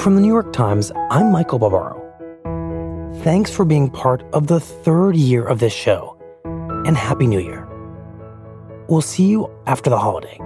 From the New York Times, I'm Michael Barbaro. Thanks for being part of the third year of this show, and Happy New Year. We'll see you after the holiday.